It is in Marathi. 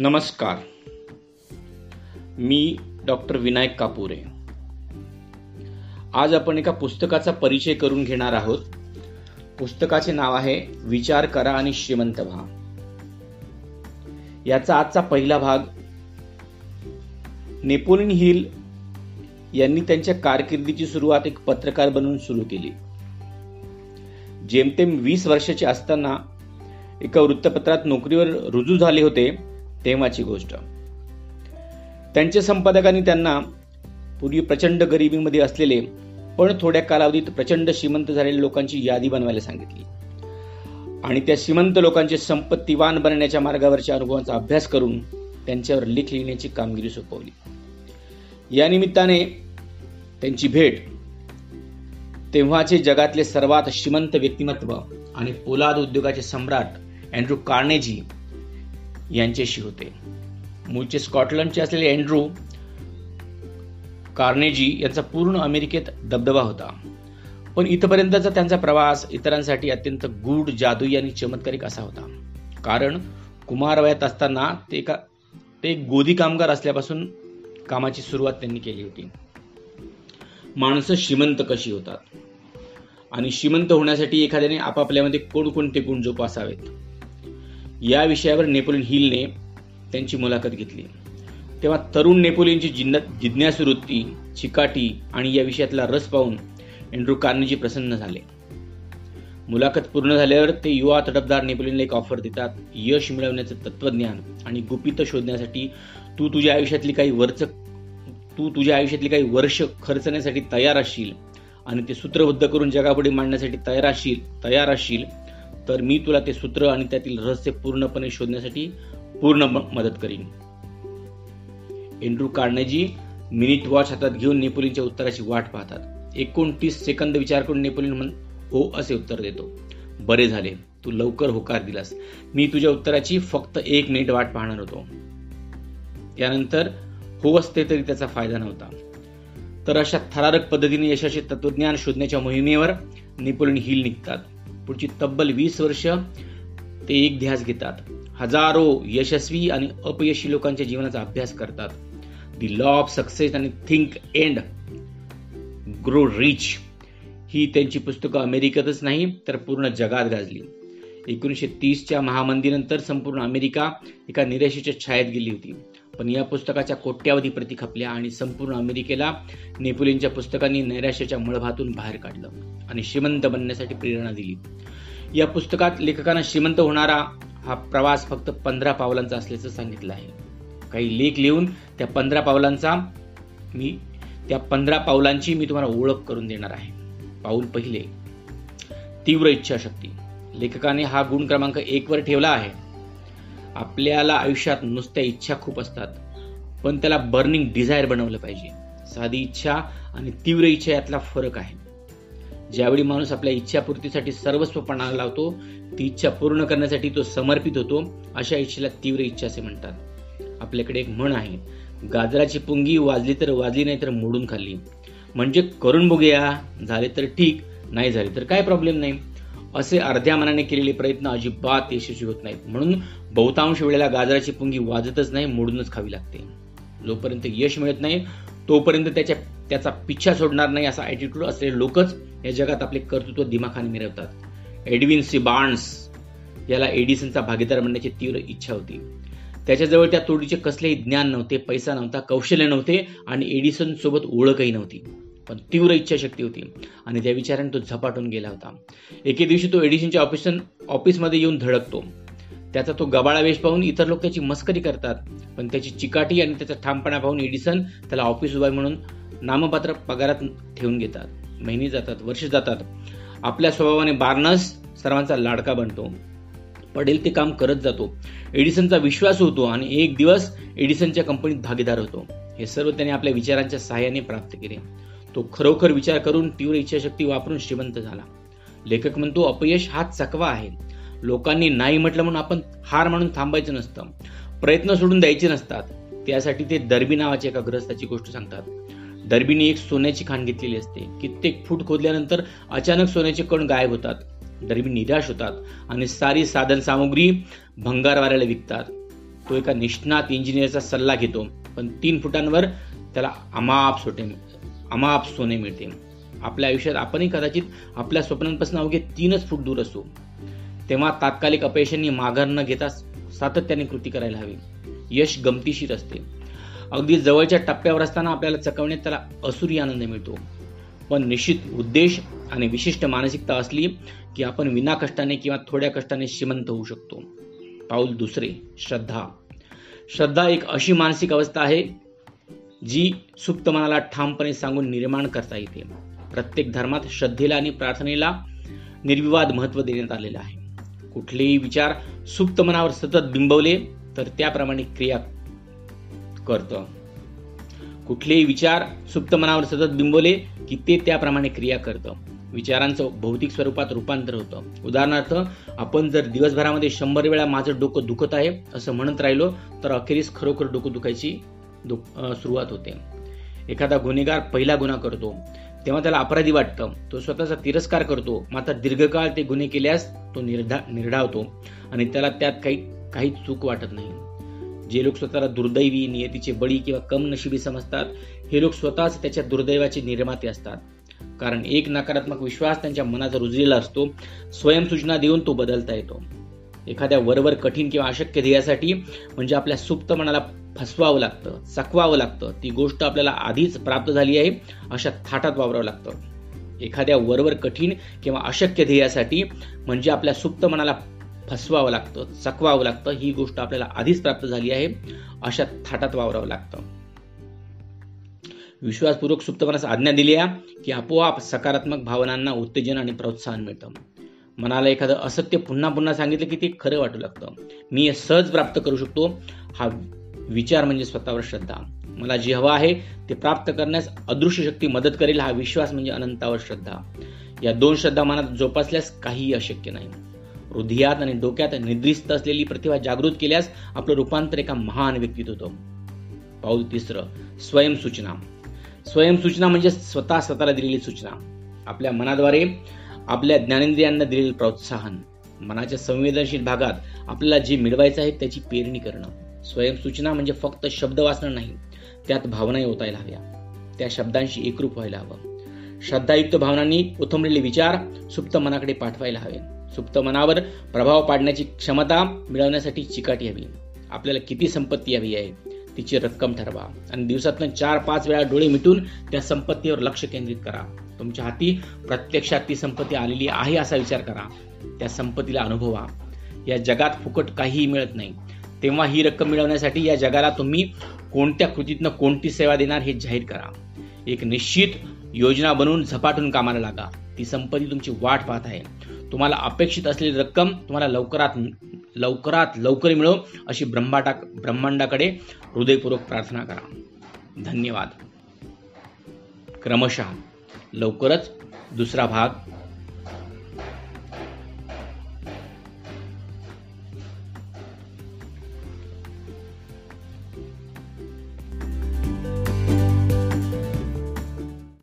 नमस्कार. मी डॉक्टर विनायक कापुरे. आज आपण एका पुस्तकाचा परिचय करून घेणार आहोत. पुस्तकाचे नाव आहे विचार करा आणि श्रीमंत व्हा. याचा आजचा पहिला भाग नेपोलियन हिल यांनी त्यांच्या कारकिर्दीची सुरुवात एक पत्रकार बनून सुरू केली. जेमतेम वीस वर्षाचे असताना एका वृत्तपत्रात नोकरीवर रुजू झाले होते. तेव्हाची गोष्ट. त्यांच्या संपादकांनी त्यांना पूर्वी प्रचंड गरिबीमध्ये असलेले पण थोड्या कालावधीत प्रचंड श्रीमंत झालेल्या लोकांची यादी बनवायला सांगितली. आणि त्या श्रीमंत लोकांचे संपत्तीवान बनण्याच्या मार्गावरच्या अनुभवांचा अभ्यास करून त्यांच्यावर लेख लिहिण्याची कामगिरी सोपवली. या निमित्ताने त्यांची भेट तेव्हाचे जगातले सर्वात श्रीमंत व्यक्तिमत्व आणि पोलाद उद्योगाचे सम्राट अँड्रू कार्नेजी यांच्याशी होते. मूळचे स्कॉटलंडचे असलेले अँड्रू कार्नेजी यांचा पूर्ण अमेरिकेत दबदबा होता. पण इथपर्यंतचा त्यांचा प्रवास इतरांसाठी अत्यंत गूढ जादुई आणि चमत्कारिक असा होता. कारण कुमार वयात असताना ते का ते गोदी कामगार असल्यापासून कामाची सुरुवात त्यांनी केली होती. माणसं श्रीमंत कशी होतात? आणि श्रीमंत होण्यासाठी एखाद्याने आपापल्यामध्ये कोणकोणते गुण जोपासावेत या विषयावर नेपोलियन हिलने त्यांची मुलाखत घेतली. तेव्हा तरुण नेपोलियनची जिज्ञासू वृत्ती चिकाटी आणि या विषयातला रस पाहून एंड्रू कार्नेजी प्रसन्न झाले. मुलाखत पूर्ण झाल्यावर ते युवा तडफदार नेपोलियनला एक ऑफर देतात यश मिळवण्याचं तत्वज्ञान आणि गुपित शोधण्यासाठी तू तुझ्या आयुष्यातली काही वर्च तू तुझ्या आयुष्यातली काही वर्ष खर्चण्यासाठी तयार असशील आणि ते सूत्रबद्ध करून जगापुढे मांडण्यासाठी तयार असशील तयार असशील तर मी तुला ते सूत्र आणि त्यातील रहस्य पूर्णपणे शोधण्यासाठी पूर्ण मदत करीन. एंड्रू कार्नेजी मिनिट वॉच हातात घेऊन नेपोलियनच्या उत्तराची वाट पाहतात. एकोणतीस सेकंद विचार करून नेपोलियन म्हण हो असे उत्तर देतो. बरे झाले. तू लवकर होकार दिलास. मी तुझ्या उत्तराची फक्त एक मिनिट वाट पाहणार होतो. त्यानंतर हो असते तरी त्याचा फायदा नव्हता. तर अशा थरारक पद्धतीने यशाचे तत्वज्ञान शोधण्याच्या मोहिमेवर नेपोलियन हिल निघतात. पुढची तब्बल वीस वर्ष ते एक ध्यास घेतात. हजारो यशस्वी आणि अपयशी लोकांच्या जीवनाचा अभ्यास करतात. दी लॉ ऑफ सक्सेस आणि थिंक एंड ग्रो रिच ही त्यांची पुस्तकं अमेरिकेतच नाही तर पूर्ण जगात गाजली. एकोणीसशे तीसच्या महामंदीनंतर संपूर्ण अमेरिका एका निराशेच्या छायेत गेली होती. पण या पुस्तकाच्या कोट्यावधी प्रती खपल्या आणि संपूर्ण अमेरिकेला नेपोलियनच्या पुस्तकांनी नैराश्याच्या मळभातून बाहेर काढलं आणि श्रीमंत बनण्यासाठी प्रेरणा दिली. या पुस्तकात लेखकांना श्रीमंत होणारा हा प्रवास फक्त पंधरा पावलांचा असल्याचं सांगितलं आहे. काही लेख लिहून त्या पंधरा पावलांचा मी त्या पंधरा पावलांची मी तुम्हाला ओळख करून देणार आहे. पाऊल पहिले तीव्र इच्छाशक्ती. लेखकाने हा गुण क्रमांक एकवर ठेवला आहे. आपल्याला आयुष्यात नुसत्या इच्छा खूप असतात पण त्याला बर्निंग डिझायर बनवलं पाहिजे. साधी इच्छा आणि तीव्र इच्छा यातला फरक आहे. ज्यावेळी माणूस आपल्या इच्छापूर्तीसाठी सर्वस्व पणाला लावतो ती इच्छा पूर्ण करण्यासाठी तो समर्पित होतो अशा इच्छेला तीव्र इच्छा असे म्हणतात. आपल्याकडे एक म्हण आहे गाजराची पुंगी वाजली तर वाजली नाही तर मोडून खाल्ली. म्हणजे करून बघूया झाले तर ठीक नाही झाले तर काय प्रॉब्लेम नाही. असे अर्ध्या मनाने केलेले प्रयत्न अजिबात यशस्वी होत नाहीत. म्हणून बहुतांश वेळेला गाजराची पुंगी वाजतच नाही मोडूनच खावी लागते. जोपर्यंत यश मिळत नाही तोपर्यंत त्याच्या त्याचा पिच्छा सोडणार नाही असा ॲटिट्यूड असलेले लोकच या जगात आपले कर्तृत्व दिमाखाने मिळवतात एडविन सी बार्न्स याला एडिसनचा भागीदार बनण्याची तीव्र इच्छा होती. त्याच्याजवळ त्या तोडीचे कसलेही ज्ञान नव्हते पैसा नव्हता कौशल्य नव्हते आणि एडिसन सोबत ओळखही नव्हती. पण तीव्र इच्छाशक्ती होती. आणि त्या विचाराने तो झपाटून गेला होता. एके दिवशी तो एडिशनच्या ऑफिस ऑफिसमध्ये येऊन धडकतो. त्याचा तो गबाळा वेश पाहून इतर लोक त्याची मस्करी करतात. पण त्याची चिकाटी आणि त्याचा ठामपणा पाहून एडिसन त्याला ऑफिस उभाय म्हणून नामपात्र पगारात ठेवून घेतात. महिने जातात वर्ष जातात. आपल्या स्वभावाने बार्नस सर्वांचा लाडका बनतो. पडेल ते काम करत जातो. एडिसनचा विश्वास होतो आणि एक दिवस एडिसनच्या कंपनीत भागीदार होतो. हे सर्व त्याने आपल्या विचारांच्या सहाय्याने प्राप्त केले. तो खरोखर विचार करून तीव्र इच्छाशक्ती वापरून श्रीमंत झाला. लेखक म्हणतो अपयश हा चकवा आहे. लोकांनी नाही म्हटलं म्हणून आपण हार म्हणून थांबायचं नसतं. प्रयत्न सोडून द्यायचे नसतात. त्यासाठी ते दर्बी नावाच्या एका ग्रस्ताची गोष्ट सांगतात. दर्बीने एक सोन्याची खाण घेतलेली असते. कित्येक फूट खोदल्यानंतर अचानक सोन्याचे कण गायब होतात. दर्बी निराश होतात आणि सारी साधन सामुग्री भंगार वाऱ्याला विकतात. तो एका निष्णात इंजिनियरचा सल्ला घेतो पण तीन फुटांवर त्याला अमाप सोटे अमाप सोने मिळते आपल्या आयुष्यात आपणही कदाचित आपल्या स्वप्नांपासून अवघे तीनच फूट दूर असू. तेव्हा तात्कालिक अपयशांनी माघार न घेता सातत्याने कृती करायला हवी. यश गमतीशीर असते. अगदी जवळच्या टप्प्यावर असताना आपल्याला चकवण्यात त्याला असुरी आनंद मिळतो. पण निश्चित उद्देश आणि विशिष्ट मानसिकता असली की आपण विना कष्टाने किंवा थोड्या कष्टाने श्रीमंत होऊ शकतो. पाऊल दुसरे श्रद्धा. श्रद्धा एक अशी मानसिक अवस्था आहे जी सुप्त मनाला ठामपणे सांगून निर्माण करता येते. प्रत्येक धर्मात श्रद्धेला आणि प्रार्थनेला निर्विवाद महत्त्व देण्यात आलेलं आहे. कुठलेही विचार सुप्त मनावर सतत बिंबवले तर त्याप्रमाणे क्रिया करत. कुठलेही विचार सुप्त मनावर सतत बिंबवले की ते त्याप्रमाणे क्रिया करतं. विचारांचं भौतिक स्वरूपात रूपांतर होतं. उदाहरणार्थ आपण जर दिवसभरामध्ये शंभर वेळा माझं डोकं दुखत आहे असं म्हणत राहिलो तर अखेरीस खरोखर डोकं दुखायची सुरुवात होते. एखादा गुन्हेगार पहिला गुन्हा करतो तेव्हा त्याला अपराधी वाटतं. तो स्वतःचा तिरस्कार करतो मात्र दीर्घकाळ ते गुन्हे केल्यास तो निर्धा निर्धावतो आणि त्याला त्यात काही काही चूक वाटत नाही. जे लोक स्वतःला दुर्दैवी नियतीचे बळी किंवा कम नशिबी समजतात हे लोक स्वतःच त्याच्या दुर्दैवाचे निर्माते असतात. कारण एक नकारात्मक विश्वास त्यांच्या मनाचा रुजलेला असतो स्वयंसूचना देऊन तो बदलता येतो. एखाद्या वरवर कठीण किंवा अशक्य ध्येयासाठी म्हणजे आपल्या सुप्त मनाला फसवावं लागतं चकवावं लागतं. ती गोष्ट आपल्याला आधीच प्राप्त झाली आहे अशा थाटात वावरावं लागतं. एखाद्या वरवर कठीण किंवा अशक्य ध्येयासाठी म्हणजे आपल्या सुप्त मनाला फसवावं लागतं चकवावं लागतं. ही गोष्ट आपल्याला आधीच प्राप्त झाली आहे अशा थाटात वावरावं लागतं. विश्वासपूर्वक सुप्तपणास आज्ञा दिली आहे की आपोआप सकारात्मक भावनांना उत्तेजन आणि प्रोत्साहन मिळतं. मनाला एखादं असत्य पुन्हा पुन्हा सांगितलं की ते खरं वाटू लागतं. मी हे सहज प्राप्त करू शकतो. हा विचार म्हणजे स्वतःवर श्रद्धा. मला जे हवं आहे ते प्राप्त करण्यास अदृश्य शक्ती मदत करेल हा विश्वास म्हणजे अनंतावर श्रद्धा. या दोन श्रद्धा मनात जोपासल्यास काहीही अशक्य नाही. हृदयात आणि डोक्यात निद्रिस्त असलेली प्रतिभा जागृत केल्यास आपलं रूपांतर एका महान व्यक्तीत होतं. पाऊल तिसरं स्वयंसूचना स्वयंसूचना म्हणजे स्वतः स्वतःला दिलेली सूचना. आपल्या मनाद्वारे आपल्या ज्ञानेंद्रियांना दिलेले प्रोत्साहन मनाच्या संवेदनशील भागात आपल्याला जे मिळवायचं आहे त्याची पेरणी करणं. स्वयंसूचना म्हणजे फक्त शब्द वाचणं नाही त्यात भावनाही ओतायला हव्या. त्या शब्दांशी एकरूप व्हायला हवं. श्रद्धायुक्त भावनांनी उथंबलेले विचार सुप्त मनाकडे पाठवायला हवे. सुप्त मनावर प्रभाव पाडण्याची क्षमता मिळवण्यासाठी चिकाटी हवी. आपल्याला किती संपत्ती हवी आहे तिची रक्कम ठरवा. आणि दिवसातून चार पाच वेळा डोळे मिटून त्या संपत्तीवर लक्ष केंद्रित करा. तुमच्या हाती प्रत्यक्षात ती संपत्ती आलेली आहे असा विचार करा. त्या संपत्तीला अनुभवा. या जगात फुकट काहीही मिळत नाही. तेव्हा ही रक्कम मिळवण्यासाठी या जगाला तुम्ही कोणत्या कृतीतनं कोणती सेवा देणार हे जाहीर करा. एक निश्चित योजना बनवून झपाटून कामाला लागा. ती संपत्ती तुमची वाट पाहत आहे. तुम्हाला अपेक्षित असलेली रक्कम तुम्हाला लवकरात लवकरात लवकर मिळो अशी ब्रह्माटा ब्रह्मांडाकडे हृदयपूर्वक प्रार्थना करा. धन्यवाद. क्रमशः लवकरच दुसरा भाग